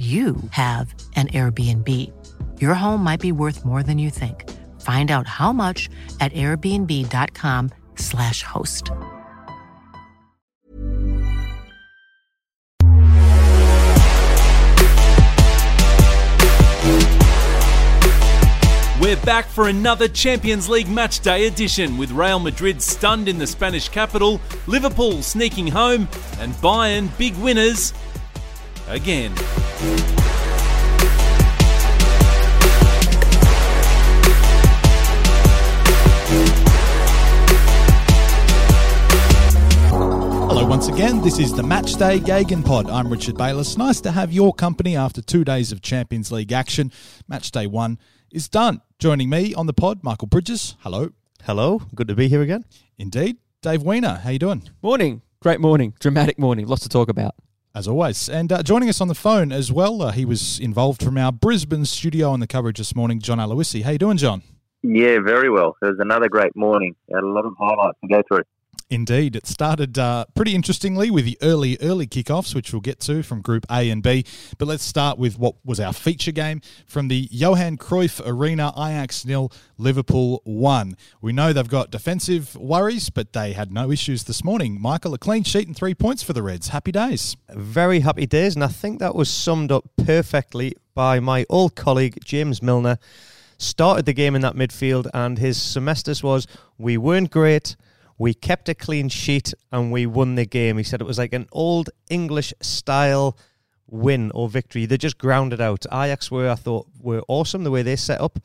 you have an Airbnb. Your home might be worth more than you think. Find out how much at airbnb.com/slash host. We're back for another Champions League matchday edition with Real Madrid stunned in the Spanish capital, Liverpool sneaking home, and Bayern big winners again. Hello once again. This is the Matchday Gegen Pod. I'm Richard Bayliss. Nice to have your company after two days of Champions League action. Matchday one is done. Joining me on the pod, Michael Bridges. Hello. Hello, good to be here again. Indeed. Dave Weiner. How you doing? Morning. Great morning. Dramatic morning. Lots to talk about. As always. And uh, joining us on the phone as well, uh, he was involved from our Brisbane studio on the coverage this morning, John Aloisi. How you doing, John? Yeah, very well. It was another great morning. Had a lot of highlights to go through. Indeed. It started uh, pretty interestingly with the early, early kickoffs, which we'll get to from Group A and B. But let's start with what was our feature game from the Johan Cruyff Arena Ajax nil, Liverpool 1. We know they've got defensive worries, but they had no issues this morning. Michael, a clean sheet and three points for the Reds. Happy days. Very happy days, and I think that was summed up perfectly by my old colleague James Milner. Started the game in that midfield, and his semesters was we weren't great, we kept a clean sheet, and we won the game. He said it was like an old English style win or victory. They just grounded out. Ajax were, I thought, were awesome the way they set up,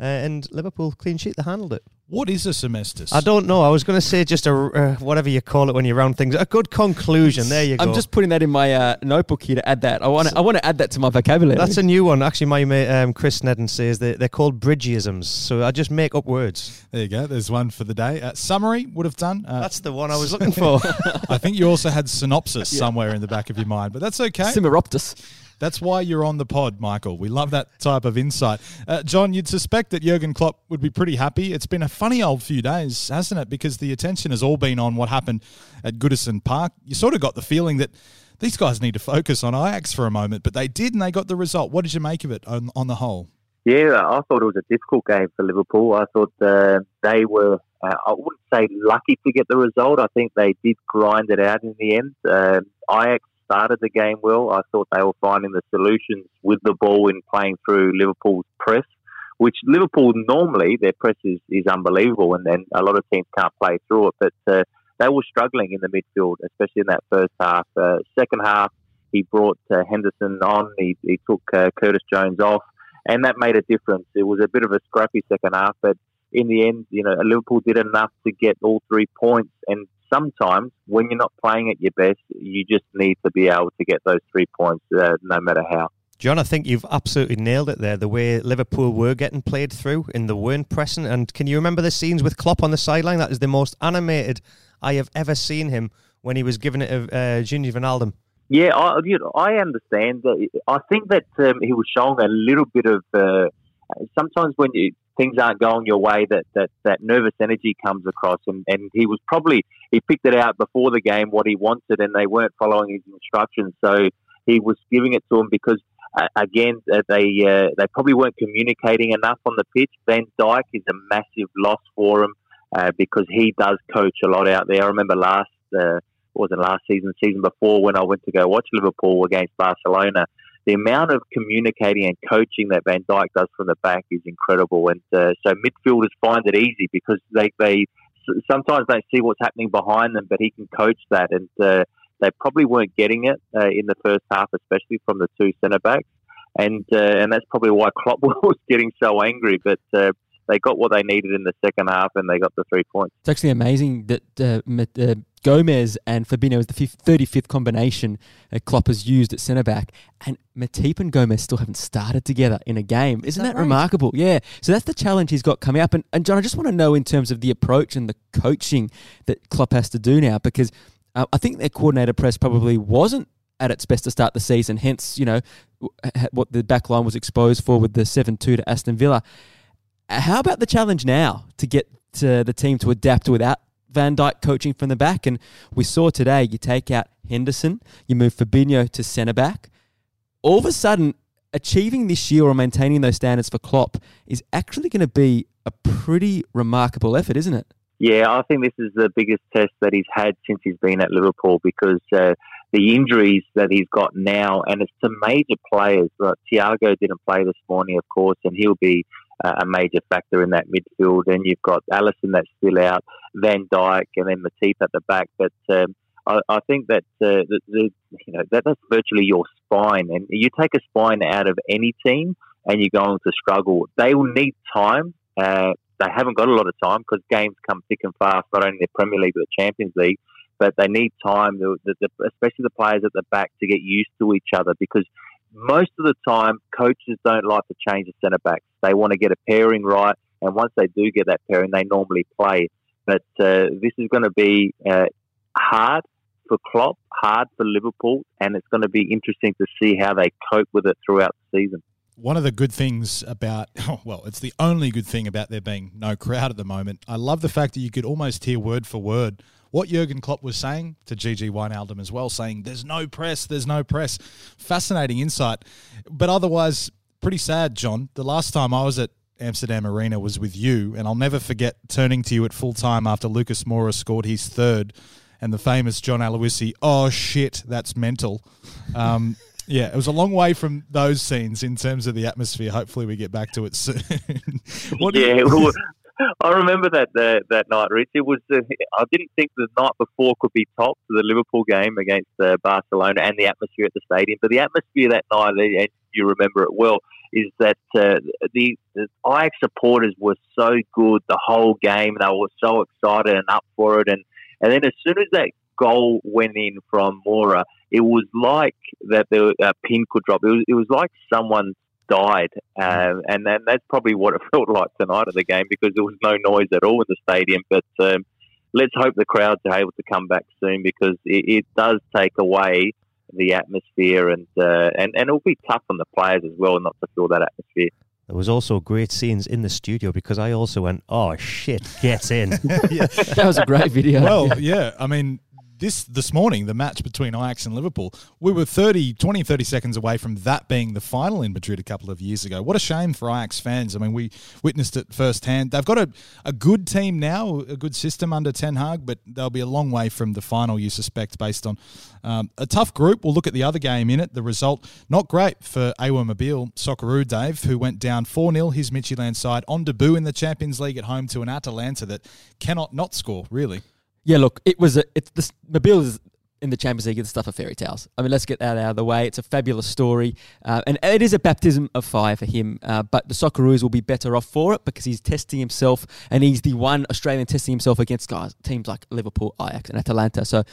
uh, and Liverpool clean sheet. They handled it. What is a semestis? I don't know. I was going to say just a uh, whatever you call it when you round things. A good conclusion. There you go. I'm just putting that in my uh, notebook here to add that. I want to. I want to add that to my vocabulary. That's a new one. Actually, my mate um, Chris Nedden says they, they're called bridgeisms. So I just make up words. There you go. There's one for the day. Uh, summary would have done. Uh, That's the one I was looking for. I think you also had synopsis somewhere in the back of your mind, but that's okay. Cimeroptis. That's why you're on the pod, Michael. We love that type of insight. Uh, John, you'd suspect that Jurgen Klopp would be pretty happy. It's been a funny old few days, hasn't it? Because the attention has all been on what happened at Goodison Park. You sort of got the feeling that these guys need to focus on Ajax for a moment, but they did and they got the result. What did you make of it on, on the whole? Yeah, I thought it was a difficult game for Liverpool. I thought uh, they were, uh, I wouldn't say lucky to get the result. I think they did grind it out in the end. Uh, Ajax started the game well. I thought they were finding the solutions with the ball in playing through Liverpool's press, which Liverpool normally, their press is, is unbelievable and then a lot of teams can't play through it. But uh, they were struggling in the midfield, especially in that first half. Uh, second half, he brought uh, Henderson on, he, he took uh, Curtis Jones off, and that made a difference. It was a bit of a scrappy second half, but in the end, you know, Liverpool did enough to get all three points. And sometimes when you're not playing at your best, you just need to be able to get those three points, uh, no matter how. John, I think you've absolutely nailed it there. The way Liverpool were getting played through and they weren't pressing. And can you remember the scenes with Klopp on the sideline? That is the most animated I have ever seen him when he was giving it to uh, Gini Wijnaldum. Yeah, I, you know, I understand. That. I think that um, he was showing a little bit of. Uh, sometimes when you, things aren't going your way, that, that, that nervous energy comes across, and, and he was probably he picked it out before the game what he wanted, and they weren't following his instructions, so he was giving it to him because. Uh, again, uh, they uh, they probably weren't communicating enough on the pitch. Van Dijk is a massive loss for him uh, because he does coach a lot out there. I remember last uh, wasn't last season, season before when I went to go watch Liverpool against Barcelona the amount of communicating and coaching that Van Dijk does from the back is incredible. And uh, so midfielders find it easy because they, they sometimes they see what's happening behind them, but he can coach that. And uh, they probably weren't getting it uh, in the first half, especially from the two centre backs. And uh, and that's probably why Klopp was getting so angry. But uh, they got what they needed in the second half, and they got the three points. It's actually amazing that uh, uh, Gomez and Fabinho is the 35th combination uh, Klopp has used at centre back, and Matip and Gomez still haven't started together in a game. Isn't that, that right? remarkable? Yeah. So that's the challenge he's got coming up. And, and John, I just want to know in terms of the approach and the coaching that Klopp has to do now, because uh, I think their coordinator press probably wasn't at its best to start the season. Hence, you know, what the back line was exposed for with the 7 2 to Aston Villa. How about the challenge now to get to the team to adapt without Van Dijk coaching from the back? And we saw today you take out Henderson, you move Fabinho to centre back. All of a sudden, achieving this year or maintaining those standards for Klopp is actually going to be a pretty remarkable effort, isn't it? Yeah, I think this is the biggest test that he's had since he's been at Liverpool because uh, the injuries that he's got now, and it's to major players. Like Thiago didn't play this morning, of course, and he'll be a major factor in that midfield. And you've got Alisson that's still out, Van Dijk, and then Matip at the back. But um, I, I, think that uh, the, the, you know that, that's virtually your spine, and you take a spine out of any team, and you're going to struggle. They will need time. Uh, they haven't got a lot of time because games come thick and fast, not only the Premier League but the Champions League but they need time, the, the, especially the players at the back, to get used to each other because most of the time coaches don't like to change the centre backs. They want to get a pairing right, and once they do get that pairing, they normally play. But uh, this is going to be uh, hard for Klopp, hard for Liverpool, and it's going to be interesting to see how they cope with it throughout the season one of the good things about, well, it's the only good thing about there being no crowd at the moment. I love the fact that you could almost hear word for word what Jurgen Klopp was saying to GG Wijnaldum as well, saying there's no press, there's no press. Fascinating insight, but otherwise pretty sad, John. The last time I was at Amsterdam Arena was with you, and I'll never forget turning to you at full time after Lucas Moura scored his third, and the famous John Aloisi, oh shit, that's mental. Um, yeah, it was a long way from those scenes in terms of the atmosphere. Hopefully, we get back to it soon. yeah, I remember that uh, that night, Rich. It was. Uh, I didn't think the night before could be topped the Liverpool game against uh, Barcelona and the atmosphere at the stadium. But the atmosphere that night, and you remember it well, is that uh, the, the Ajax supporters were so good the whole game. They were so excited and up for it. And and then as soon as that goal went in from Moura, it was like that the pin could drop. It was, it was like someone died, um, and then that's probably what it felt like tonight at the game because there was no noise at all in the stadium. But um, let's hope the crowds are able to come back soon because it, it does take away the atmosphere, and uh, and and it'll be tough on the players as well not to feel that atmosphere. There was also great scenes in the studio because I also went, "Oh shit, get in!" yeah. That was a great video. Well, yeah, I mean, this this morning, the match between Ajax and Liverpool, we were 30, 20, 30 seconds away from that being the final in Madrid a couple of years ago. What a shame for Ajax fans. I mean, we witnessed it firsthand. They've got a, a good team now, a good system under Ten Hag, but they'll be a long way from the final, you suspect, based on um, a tough group. We'll look at the other game in it. The result, not great for Awer Mabil Socceroo, Dave, who went down 4 0 his Midtjylland side on debut in the Champions League at home to an Atalanta that cannot not score, really. Yeah, look, it was a, it's the Mabil is in the Champions League, it's stuff of fairy tales. I mean, let's get that out of the way. It's a fabulous story, uh, and it is a baptism of fire for him. Uh, but the Socceroos will be better off for it because he's testing himself, and he's the one Australian testing himself against guys teams like Liverpool, Ajax, and Atalanta. So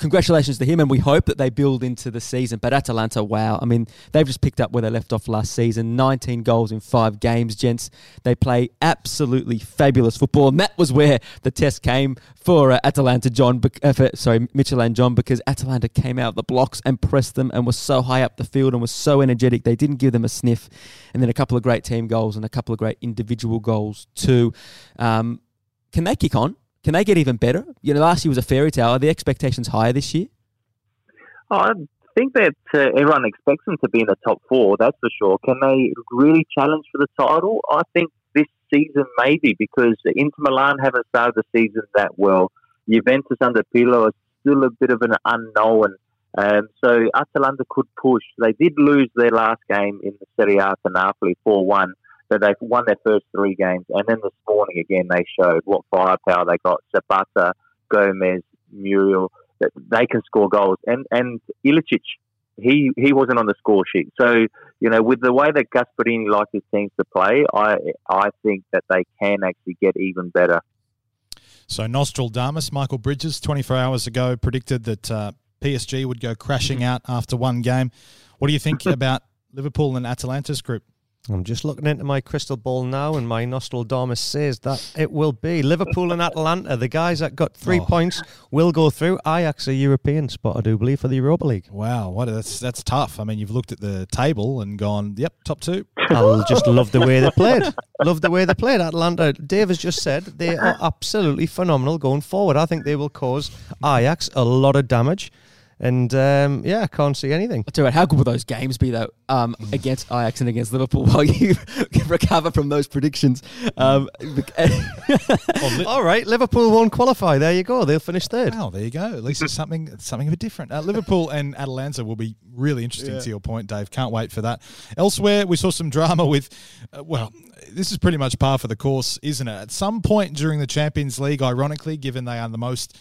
congratulations to him, and we hope that they build into the season. But Atalanta, wow! I mean, they've just picked up where they left off last season. 19 goals in five games, gents. They play absolutely fabulous football, and that was where the test came for uh, Atalanta, John. Uh, for, sorry, Midtjylland John, because Atalanta came out of the blocks and pressed them, and was so high up the field and was so energetic. They didn't give them a sniff, and then a couple of great team goals and a couple of great individual goals too. Um, can they kick on? Can they get even better? You know, last year was a fairy tale. Are the expectations higher this year? Oh, I think that uh, everyone expects them to be in the top four, that's for sure. Can they really challenge for the title? I think this season maybe because Inter Milan haven't started the season that well. Juventus under Pirlo is still a bit of an unknown. Um, so Atalanta could push. They did lose their last game in the Serie A to Napoli 4 1. So they've won their first three games, and then this morning again they showed what firepower they got. Zapata, Gomez, Muriel, that they can score goals, and and Ilicic, he he wasn't on the score sheet. So you know, with the way that Gasperini likes his teams to play, I I think that they can actually get even better. So Nostradamus, Michael Bridges, 24 hours ago, predicted that uh, PSG would go crashing out after one game. What do you think about Liverpool and Atalanta's group? I'm just looking into my crystal ball now, and my Nostradamus says that it will be Liverpool and Atalanta. The guys that got three Oh. points will go through. Ajax a European spot, I do believe, for the Europa League. Wow, what that's that's tough. I mean, you've looked at the table and gone, "Yep, top two. I just love the way they played. Love the way they played. Atlanta, Dave has just said they are absolutely phenomenal going forward. I think they will cause Ajax a lot of damage. And um, yeah, I can't see anything. I'll tell you what, how good will those games be though? Um, against Ajax and against Liverpool, while you recover from those predictions. Um, All right, Liverpool won't qualify. There you go. They'll finish third. Wow, there you go. At least it's something it's something a bit different. Uh, Liverpool and Atalanta will be really interesting to your point, Dave. Can't wait for that. Elsewhere, we saw some drama with, uh, well, this is pretty much par for the course, isn't it? At some point during the Champions League, ironically, given they are the most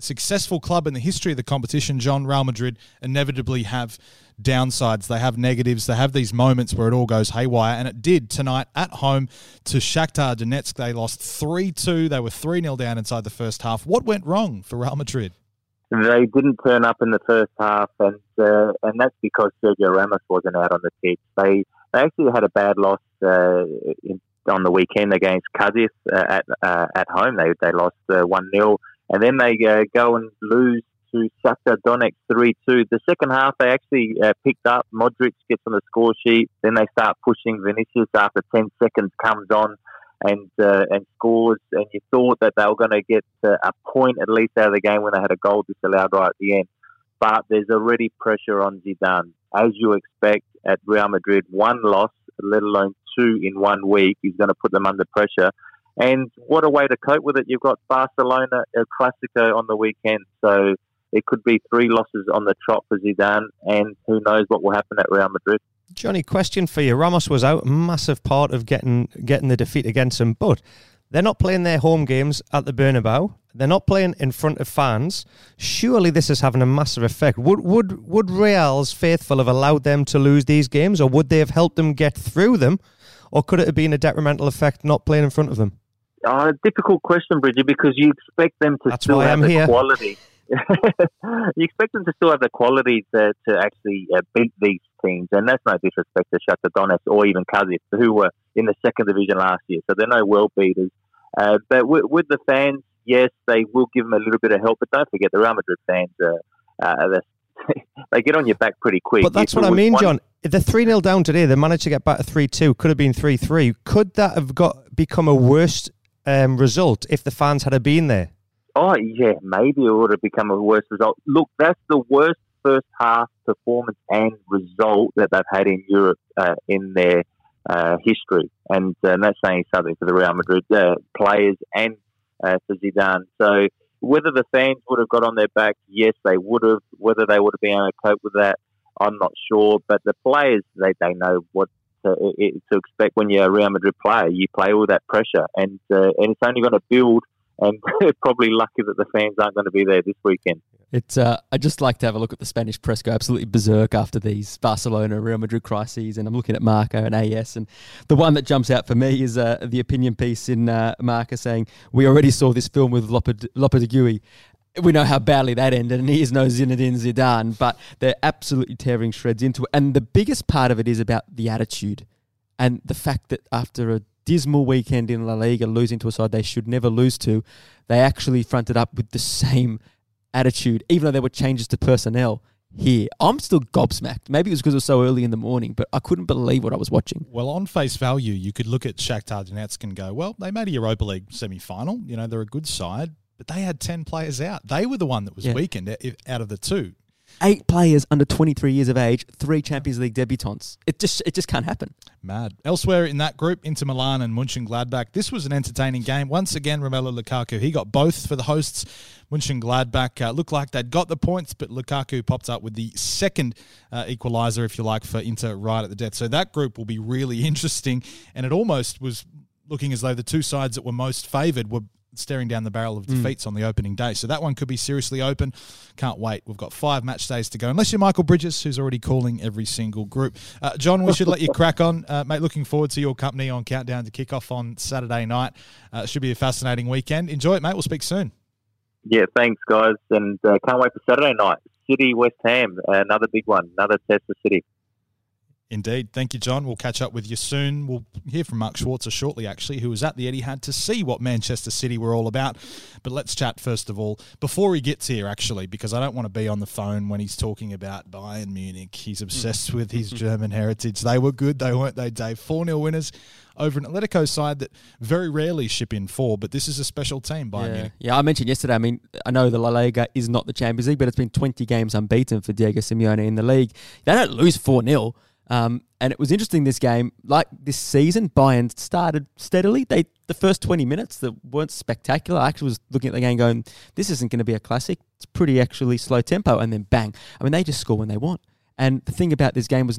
successful club in the history of the competition, John Real Madrid inevitably have downsides. They have negatives. They have these moments where it all goes haywire, and it did tonight at home to Shakhtar Donetsk. They lost three two. They were three 0 down inside the first half. What went wrong for Real Madrid? They didn't turn up in the first half, and uh, and that's because Sergio Ramos wasn't out on the pitch. They they actually had a bad loss uh, in, on the weekend against Cadiz uh, at uh, at home. They they lost one 0 and then they uh, go and lose to Shakhtar Donetsk three two. The second half they actually uh, picked up. Modric gets on the score sheet. Then they start pushing. Vinicius after ten seconds comes on and uh, and scores. And you thought that they were going to get uh, a point at least out of the game when they had a goal disallowed right at the end. But there's already pressure on Zidane, as you expect at Real Madrid. One loss, let alone two in one week, is going to put them under pressure. And what a way to cope with it! You've got Barcelona El Clasico on the weekend, so it could be three losses on the trot for Zidane, and who knows what will happen at Real Madrid. Johnny, question for you. Ramos was out, a massive part of getting getting the defeat against them, but they're not playing their home games at the Bernabeu. They're not playing in front of fans. Surely this is having a massive effect. Would would would Real's faithful have allowed them to lose these games, or would they have helped them get through them, or could it have been a detrimental effect not playing in front of them? Oh, difficult question, Bridget, because you expect them to That's still have the here. quality. you expect them to still have the quality to, to actually uh, beat these teams, and that's no disrespect to Shakhtar Donetsk or even Cadiz, who were in the second division last year, so they're no world beaters. Uh, but with, with the fans, yes, they will give them a little bit of help, but don't forget the Real Madrid fans are. Uh, they're- get on your back pretty quick. But that's what I mean, one- John. They're 3 0 down today, they managed to get back to 3 2. Could have been 3 3. Could that have got become a worse um, result if the fans had been there? Oh yeah, maybe it would have become a worse result. Look, that's the worst first half performance and result that they've had in Europe uh, in their uh, history, and, uh, that's saying something for the Real Madrid uh, players and uh, for Zidane. So whether the fans would have got on their back, yes, they would have. Whether they would have been able to cope with that, I'm not sure. But the players, they they know what. To, to expect when you're a Real Madrid player, you play all that pressure, and uh, and it's only going to build and probably lucky that the fans aren't going to be there this weekend. It's. Uh, I just like to have a look at the Spanish press go absolutely berserk after these Barcelona, Real Madrid crises, and I'm looking at Marca and AS, and the one that jumps out for me is uh, the opinion piece in uh, Marca saying we already saw this film with Lopetegui. We know how badly that ended, and he is no Zinedine Zidane, but they're absolutely tearing shreds into it. And the biggest part of it is about the attitude and the fact that after a dismal weekend in La Liga, losing to a side they should never lose to, they actually fronted up with the same attitude, even though there were changes to personnel here. I'm still gobsmacked. Maybe it was because it was so early in the morning, but I couldn't believe what I was watching. Well, on face value, you could look at Shakhtar Donetsk and go, well, they made a Europa League semi-final. You know, they're a good side, but they had 10 players out. They were the one that was Yeah. weakened out of the two. Eight players under 23 years of age, three Champions League debutants. It just it just can't happen. Mad. Elsewhere in that group, Inter Milan and Mönchengladbach. This was an entertaining game. Once again, Romelu Lukaku, he got both for the hosts. Mönchengladbach uh, looked like they'd got the points, but Lukaku popped up with the second uh, equaliser, if you like, for Inter right at the death. So that group will be really interesting. And it almost was looking as though the two sides that were most favoured were staring down the barrel of defeats on the opening day. So that one could be seriously open. Can't wait. We've got five match days to go, unless you're Michael Bridges, who's already calling every single group. Uh, John, we should let you crack on. Uh, mate, looking forward to your company on Countdown to Kickoff on Saturday night. Uh, should be a fascinating weekend. Enjoy it, mate. We'll speak soon. Yeah, thanks, guys, and uh, can't wait for Saturday night. City West Ham, another big one, another test for City. Indeed. Thank you, John. We'll catch up with you soon. We'll hear from Mark Schwarzer shortly, actually, who was at the Etihad to see what Manchester City were all about. But let's chat first of all, before he gets here, actually, because I don't want to be on the phone when he's talking about Bayern Munich. He's hmm. obsessed with his German heritage. They were good, they weren't they, Dave? 4 0 winners over an Atletico side that very rarely ship in four, but this is a special team, Bayern Yeah. Munich. yeah, I mentioned yesterday. I mean, I know the La Liga is not the Champions League, but it's been 20 games unbeaten for Diego Simeone in the league. They don't lose 4 0. Um, and it was interesting this game, like this season, Bayern started steadily. They the first 20 minutes that weren't spectacular. I actually was looking at the game going, this isn't going to be a classic. It's pretty actually slow tempo. And then bang. I mean, they just score when they want. And the thing about this game was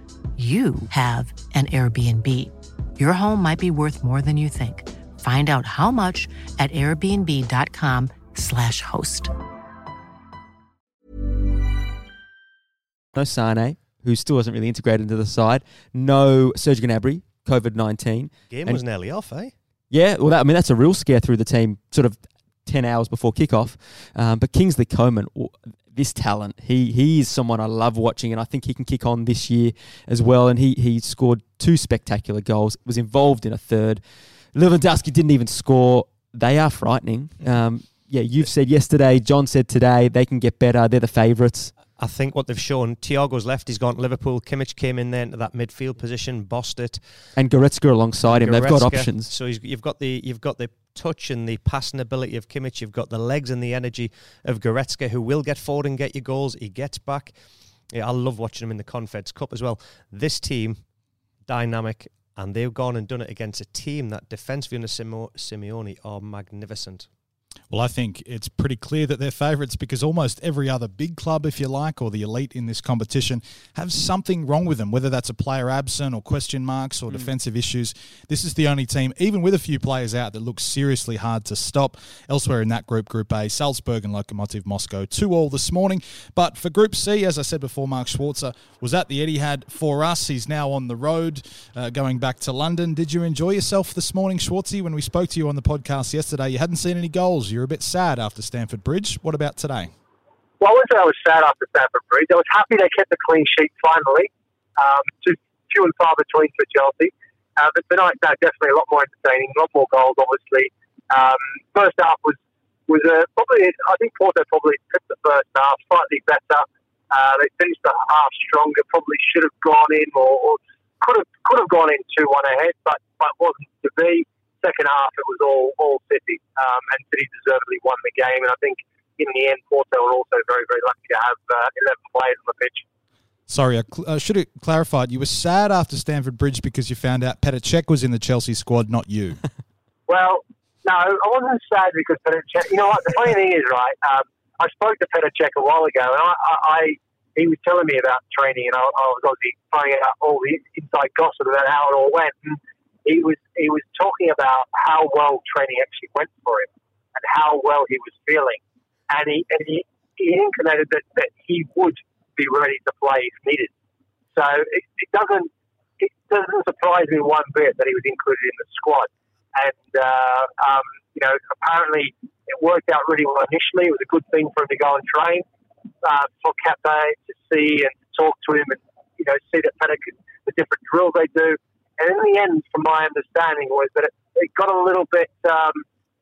you have an Airbnb. Your home might be worth more than you think. Find out how much at airbnb.com/slash host. no Sane, who still wasn't really integrated into the side, no Serge Gnabry, COVID 19. Game And- was nearly off, eh? Yeah, well, that, I mean, that's a real scare through the team, sort of 10 hours before kickoff. Um, but Kingsley Coman, this talent, he he is someone I love watching, and I think he can kick on this year as well. And he he scored two spectacular goals, was involved in a third. Lewandowski didn't even score. They are frightening. Um, yeah, you've said yesterday, John said today, they can get better. They're the favourites. I think what they've shown, Thiago's left, he's gone to Liverpool. Kimmich came in there into that midfield position, bossed it. And Goretzka alongside him. They've got options. So he's, you've got the you've got the touch and the passing ability of Kimmich. You've got the legs and the energy of Goretzka, who will get forward and get you goals. He gets back. Yeah, I love watching him in the Confeds Cup as well. This team, dynamic, and they've gone and done it against a team that defensively under Simeone are magnificent. Well, I think it's pretty clear that they're favourites because almost every other big club, if you like, or the elite in this competition have something wrong with them, whether that's a player absent or question marks or defensive issues. This is the only team, even with a few players out, that looks seriously hard to stop. Elsewhere in that group, Group A, Salzburg and Lokomotiv Moscow, 2 all this morning. But for Group C, as I said before, Mark Schwarzer was at the Etihad for us. He's now on the road uh, going back to London. Did you enjoy yourself this morning, Schwarzy? When we spoke to you on the podcast yesterday, you hadn't seen any goals. You're a bit sad after Stamford Bridge. What about today? Well, I wouldn't say I was sad after Stamford Bridge. I was happy they kept the clean sheet finally. Um, just few and far between for Chelsea. Uh, but tonight, no, definitely a lot more entertaining, a lot more goals, obviously. Um, first half was was uh, probably, I think Porto probably picked the first half slightly better. Uh, they finished the half stronger, probably should have gone in or, or could have could have gone in 2 1 ahead, but, but wasn't to be. Second half, it was all all City, um, and City deservedly won the game. And I think in the end, Porto were also very, very lucky to have uh, 11 players on the pitch. Sorry, I cl- uh, should have clarified. You were sad after Stamford Bridge because you found out Petr Cech was in the Chelsea squad, not you. Well, no, I wasn't sad because Petr Cech. You know what? The funny thing is, right? Um, I spoke to Petr Cech a while ago, and I, I, I he was telling me about training, and I, I was obviously finding out all the inside gossip about how it all went. And he was he was talking about how well training actually went for him, and how well he was feeling, and he and he, he intimated that, that he would be ready to play if needed. So it, it doesn't it doesn't surprise me one bit that he was included in the squad. And uh, um, you know, apparently it worked out really well initially. It was a good thing for him to go and train uh, for Kepa to see and talk to him, and you know, see that could, the different drills they do. And in the end, from my understanding, was that it, it got a little bit um,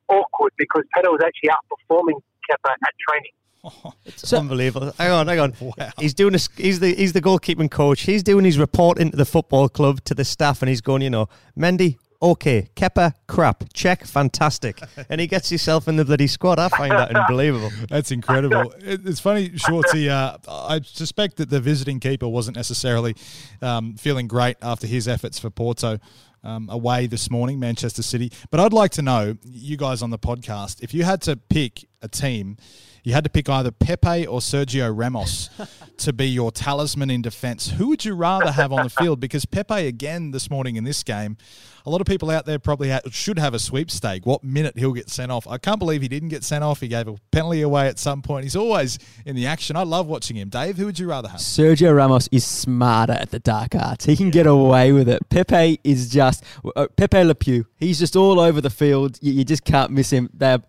awkward because Petr was actually outperforming Kepa at training. It's So- unbelievable. Hang on, hang on. Wow. He's doing a, he's the he's the goalkeeping coach. He's doing his report into the football club to the staff, and he's going, you know, Mendy, okay. Kepa, crap. Cech, fantastic. And he gets himself in the bloody squad. I find that unbelievable. That's incredible. It's funny, Shorty. Uh, I suspect that the visiting keeper wasn't necessarily um, feeling great after his efforts for Porto. Um, away this morning, Manchester City. But I'd like to know, you guys on the podcast, if you had to pick a team you had to pick either Pepe or Sergio Ramos to be your talisman in defence. Who would you rather have on the field? Because Pepe, again, this morning in this game, a lot of people out there probably ha- should have a sweepstake. What minute he'll get sent off? I can't believe he didn't get sent off. He gave a penalty away at some point. He's always in the action. I love watching him. Dave, who would you rather have? Sergio Ramos is smarter at the dark arts. He can get away with it. Pepe is just uh, Pepe Le Pew. He's just all over the field. You, you just can't miss him. They're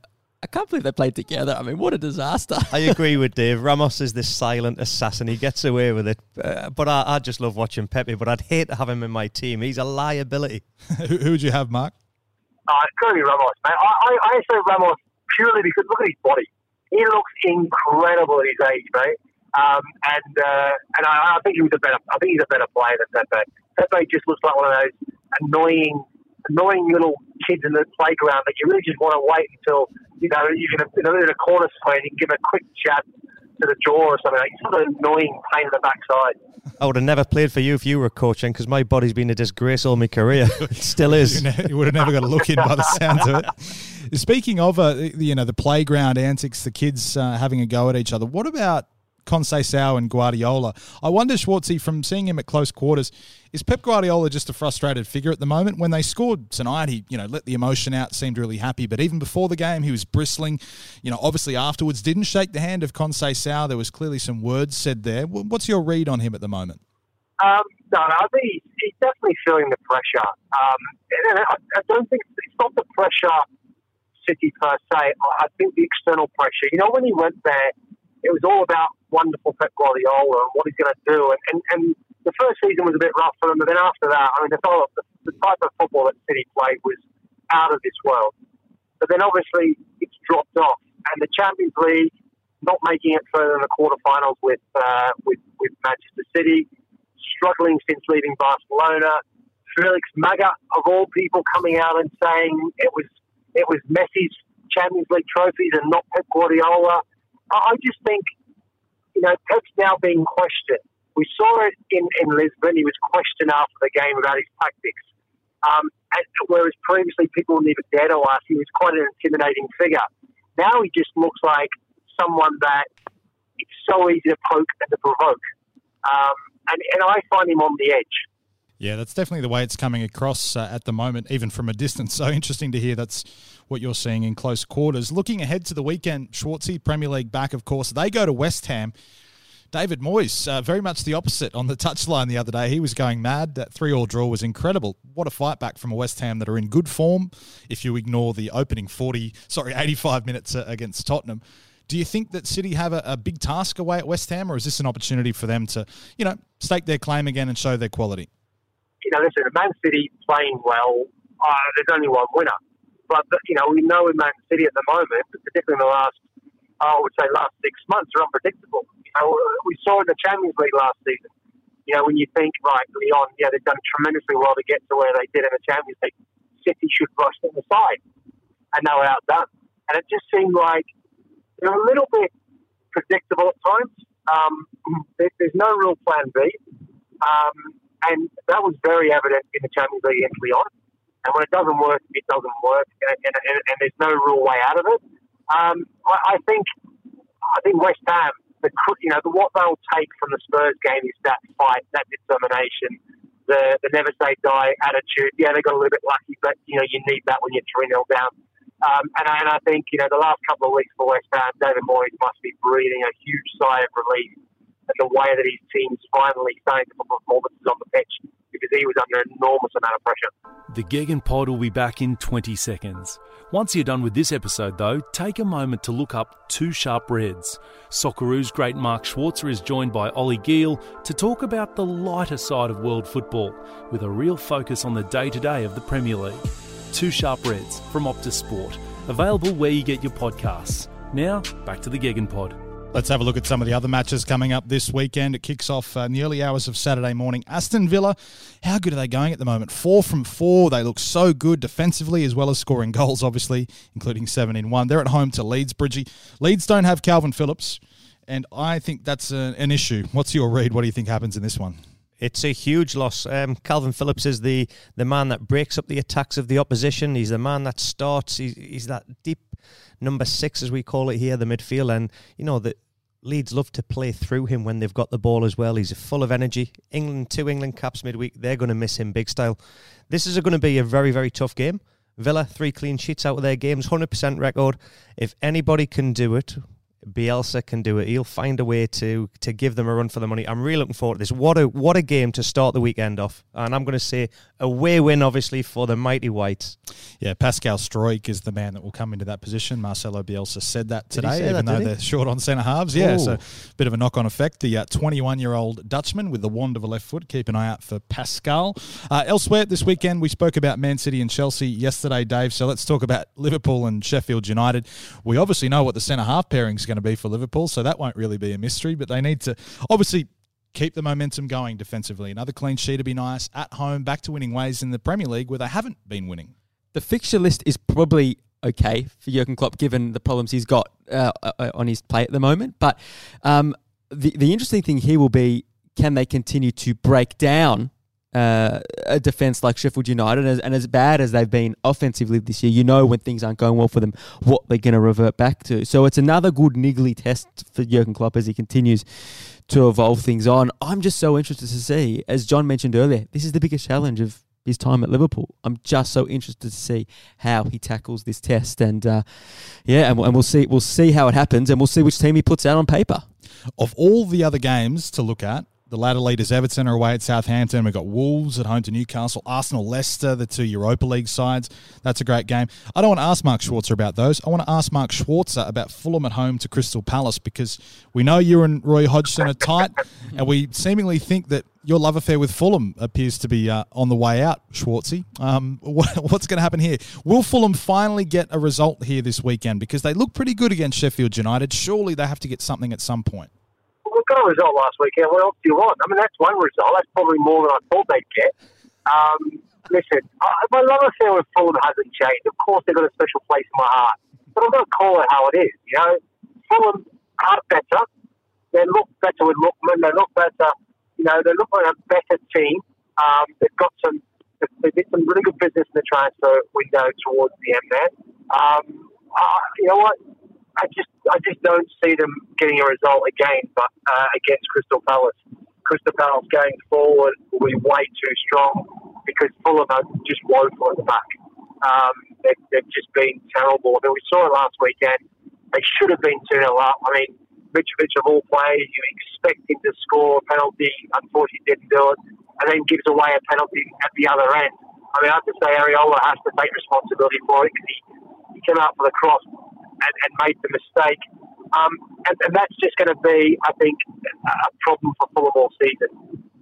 I can't believe they played together. I mean, what a disaster. I agree with Dave. Ramos is this silent assassin. He gets away with it. Uh, but I, I, just love watching Pepe, but I'd hate to have him in my team. He's a liability. who, who, would you have, Mark? Uh, it's got to be Ramos, man. I, I, I say Ramos purely because look at his body. He looks incredible at his age, mate. Um, and uh, and I, I, think he was a better. I think he's a better player than Pepe. Pepe just looks like one of those annoying, annoying little kids in the playground that you really just want to wait until you know, you can you know, in a corner swing, you can give a quick chat to the jaw or something. Like, it's sort of annoying pain in the backside. I would have never played for you if you were coaching because my body's been a disgrace all my career. it still is. you would have never got a look in by the sounds of it. Speaking of, uh, you know, the playground antics, the kids uh, having a go at each other. What about Conceição and Guardiola. I wonder, Schwarzy, from seeing him at close quarters, is Pep Guardiola just a frustrated figure at the moment? When they scored tonight, he you know let the emotion out, seemed really happy. But even before the game, he was bristling. You know, obviously afterwards, didn't shake the hand of Conceição. There was clearly some words said there. What's your read on him at the moment? Um, no, I think he's, he's, definitely feeling the pressure. Um, and I, I don't think it's not the pressure City per se. I think the external pressure. You know, when he went there it was all about wonderful Pep Guardiola and what he's going to do. And, and, and the first season was a bit rough for them, but then after that, I mean, the, the, type of football that City played was out of this world. But then obviously it's dropped off, and the Champions League not making it further than the quarterfinals with uh, with with Manchester City, struggling since leaving Barcelona. Felix Magath, of all people, coming out and saying it was it was Messi's Champions League trophies and not Pep Guardiola. I just think, you know, Pep's now being questioned. We saw it in, in Lisbon. He was questioned after the game about his tactics. Um, and whereas previously people never dared to ask, he was quite an intimidating figure. Now he just looks like someone that it's so easy to poke and to provoke. Um, and, and I find him on the edge. Yeah, that's definitely the way it's coming across uh, at the moment, even from a distance. So interesting to hear that's what you're seeing in close quarters. Looking ahead to the weekend, Schwarzy, Premier League back, of course. They go to West Ham. David Moyes, uh, very much the opposite on the touchline the other day. He was going mad. That three-all draw was incredible. What a fight back from a West Ham that are in good form. If you ignore the opening forty, sorry, eighty-five minutes uh, against Tottenham, do you think that City have a, a, big task away at West Ham, or is this an opportunity for them to, you know, stake their claim again and show their quality? You know, listen, Man City playing well, uh, there's only one winner. But, you know, we know in Man City at the moment, particularly in the last, I would say, last six months, are unpredictable. You know, we saw in the Champions League last season. You know, when you think, right, Lyon, yeah, they've done tremendously well to get to where they did in the Champions League. City should brush them aside. And they were outdone. And it just seemed like they're a little bit predictable at times. Um, there's no real plan B. Um, and that was very evident in the Champions League against Lyon. And when it doesn't work, it doesn't work, and, and, and, and there's no real way out of it. Um, I, I think I think West Ham, the you know, the, what they'll take from the Spurs game is that fight, that determination, the the never say die attitude. Yeah, they got a little bit lucky, but you know, you need that when you're three 0 down. Um, and, and I think you know the last couple of weeks for West Ham, David Moyes must be breathing a huge sigh of relief and the way that his team's finally starting to put performances on the pitch because he was under an enormous amount of pressure. The Gegen Pod will be back in 20 seconds. Once you're done with this episode, though, take a moment to look up Two Sharp Reds. Socceroos great Mark Schwarzer is joined by Ollie Giel to talk about the lighter side of world football, with a real focus on the day to day of the Premier League. Two Sharp Reds from Optus Sport, available where you get your podcasts. Now, back to the Gegen Pod. Let's have a look at some of the other matches coming up this weekend. It kicks off uh, in the early hours of Saturday morning. Aston Villa, how good are they going at the moment? Four from four. They look so good defensively as well as scoring goals, obviously, including seven in one. They're at home to Leeds, Bridgie. Leeds don't have Kalvin Phillips, and I think that's a, an issue. What's your read? What do you think happens in this one? It's a huge loss. Um, Kalvin Phillips is the, the man that breaks up the attacks of the opposition. He's the man that starts. He's, he's that deep number six, as we call it here, the midfield. And, you know, the Leeds love to play through him when they've got the ball as well. He's full of energy. England, two England caps midweek. They're going to miss him big style. This is going to be a very, very tough game. Villa, three clean sheets out of their games, 100% record. If anybody can do it, Bielsa can do it. He'll find a way to to give them a run for the money. I'm really looking forward to this. What a what a game to start the weekend off. And I'm going to say a away win, obviously, for the mighty Whites. Yeah, Pascal Struijk is the man that will come into that position. Marcelo Bielsa said that today, say even that, though they're short on centre halves. Yeah, Ooh. so a bit of a knock on effect. The 21 year old Dutchman with the wand of a left foot. Keep an eye out for Pascal. Uh, elsewhere this weekend, we spoke about Man City and Chelsea yesterday, Dave. So let's talk about Liverpool and Sheffield United. We obviously know what the centre half pairing is going to be for Liverpool, so that won't really be a mystery, but they need to obviously keep the momentum going defensively. Another clean sheet would be nice. At home, back to winning ways in the Premier League where they haven't been winning. The fixture list is probably okay for Jurgen Klopp given the problems he's got uh, uh, on his plate at the moment. But um, the the interesting thing here will be can they continue to break down uh, a defense like Sheffield United, and as, and as bad as they've been offensively this year, you know when things aren't going well for them, what they're going to revert back to. So it's another good niggly test for Jurgen Klopp as he continues to evolve things on. I'm just so interested to see, as John mentioned earlier, this is the biggest challenge of his time at Liverpool. I'm just so interested to see how he tackles this test, and uh, yeah, and, and we'll see we'll see how it happens, and we'll see which team he puts out on paper. Of all the other games to look at, the ladder leaders Everton are away at Southampton. We've got Wolves at home to Newcastle, Arsenal, Leicester, the two Europa League sides. That's a great game. I don't want to ask Mark Schwarzer about those. I want to ask Mark Schwarzer about Fulham at home to Crystal Palace because we know you and Roy Hodgson are tight, and we seemingly think that your love affair with Fulham appears to be uh, on the way out, Schwarzy. Um, what, what's going to happen here? Will Fulham finally get a result here this weekend? Because they look pretty good against Sheffield United. Surely they have to get something at some point. Got a result last weekend. What else do you want? I mean, that's one result. That's probably more than I thought they'd get. Um, listen, I, my love affair with Fulham hasn't changed. Of course, they've got a special place in my heart. But I'm going to call it how it is. You know, Fulham are better. They look better with Lookman. They look better. You know, they look like a better team. Um, they've got some. They did some really good business in the transfer window towards the end there. Um, uh, you know what? I just I just don't see them getting a result again, but uh, against Crystal Palace. Crystal Palace going forward will be way too strong because Fulham are just woeful at the back. Um, they've, they've just been terrible. I mean, we saw it last weekend. They should have been 2 0 up. I mean, Mitrovic of all players, you expect him to score a penalty. Unfortunately, didn't do it, and then gives away a penalty at the other end. I mean, I have to say, Areola has to take responsibility for it because he, he came out for the cross and, and made the mistake. Um, and, and that's just going to be, I think, a problem for Fulham all season.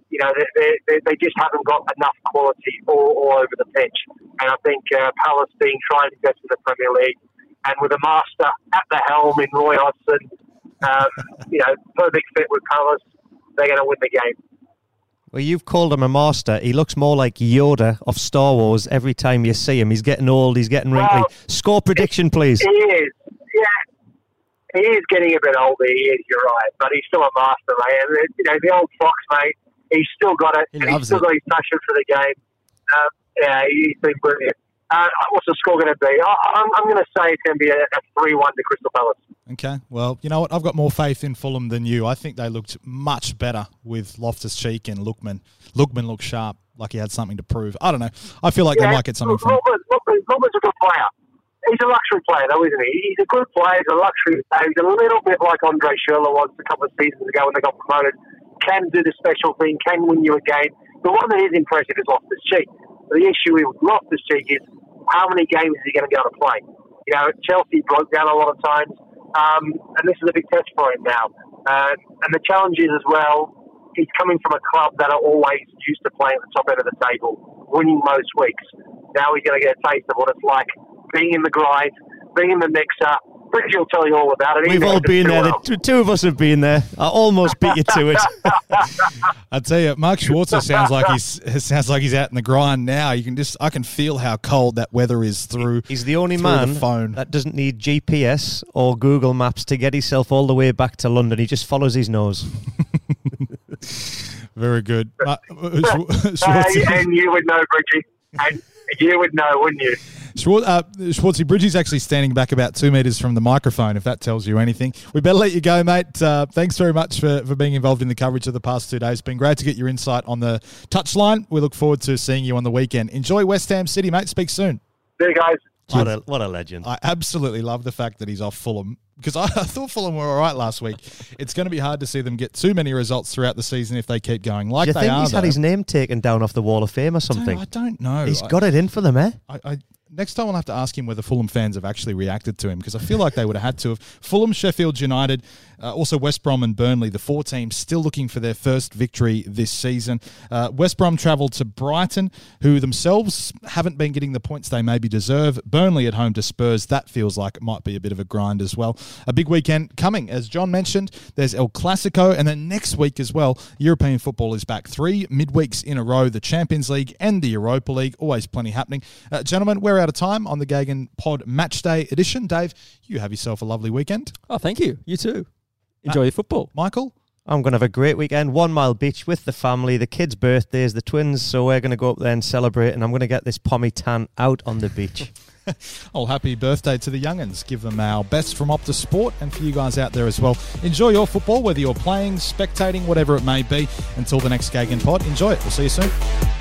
You know, they, they, they, just haven't got enough quality all, all over the pitch. And I think uh, Palace being trying to get to the Premier League and with a master at the helm in Roy Hodgson, um, you know, perfect fit with Palace, they're going to win the game. Well, you've called him a master. He looks more like Yoda of Star Wars every time you see him. He's getting old. He's getting wrinkly. Well, Score prediction, please. He is, yeah. He is getting a bit older. He is. You're right, but he's still a master, mate. And, You know, the old fox, mate. He's still got it. He loves he's still it. got his passion for the game. Um, yeah, he's been brilliant. Uh, what's the score going to be? I, I'm, I'm going to say it's going to be a, a three-one to Crystal Palace. Okay, well, you know what? I've got more faith in Fulham than you. I think they looked much better with Loftus Cheek and Lookman. Lookman looked sharp, like he had something to prove. I don't know. I feel like they might get something from. Robert, Robert, Robert's a good player. He's a luxury player, though, isn't he? He's a good player. He's a luxury player. He's a little bit like Andre Schürrle was a couple of seasons ago when they got promoted. Can do the special thing. Can win you a game. The one that is impressive is Loftus Cheek. The issue we with Loftus Cheek is how many games is he going to be able to play? You know, Chelsea broke down a lot of times, um, and this is a big test for him now. Uh, and the challenge is as well, he's coming from a club that are always used to playing at the top end of the table, winning most weeks. Now he's going to get a taste of what it's like being in the grind, being in the mixer, Bridgie will tell you all about it. We've all been there. well. The two, two of us have been there. I almost beat you to it. I tell you, Mark Schwarzer sounds like he's sounds like he's out in the grind now. You can just I can feel how cold that weather is through. He's the only through man the phone. that doesn't need GPS or Google Maps to get himself all the way back to London. He just follows his nose. Very good. Uh, Uh, Schwarzer, and you would know, Bridgie. And you would know, wouldn't you? Schwar- uh, Schwarzy Bridgie's actually standing back about two metres from the microphone, if that tells you anything. We better let you go, mate. Uh, thanks very much for, for being involved in the coverage of the past two days. It's been great to get your insight on the touchline. We look forward to seeing you on the weekend. Enjoy West Ham City, mate. Speak soon. There, guys. What a, what a legend. I absolutely love the fact that he's off Fulham because I, I thought Fulham were all right last week. It's going to be hard to see them get too many results throughout the season if they keep going like Do you they think are. he's had though. his name taken down off the Wall of Fame or I don't- something? I don't know. He's I- got it in for them, eh? I, I next time I'll have to ask him whether Fulham fans have actually reacted to him because I feel like they would have had to have. Fulham, Sheffield United, uh, also West Brom and Burnley, the four teams still looking for their first victory this season. Uh, West Brom travelled to Brighton, who themselves haven't been getting the points they maybe deserve. Burnley at home to Spurs, that feels like it might be a bit of a grind as well. A big weekend coming, as John mentioned. There's El Clasico, and then next week as well, European football is back. Three midweeks in a row, the Champions League and the Europa League. Always plenty happening. Uh, gentlemen, we're out of time on the Gegen Pod Match Day edition. Dave, you have yourself a lovely weekend. Oh, thank you. You too. Enjoy uh, your football. Michael, I'm going to have a great weekend. One Mile Beach with the family, the kids' birthdays, the twins. So we're going to go up there and celebrate. And I'm going to get this pommy tan out on the beach. oh, happy birthday to the youngins. Give them our best from Optus Sport and for you guys out there as well. Enjoy your football, whether you're playing, spectating, whatever it may be. Until the next Gegen Pod, enjoy it. We'll see you soon.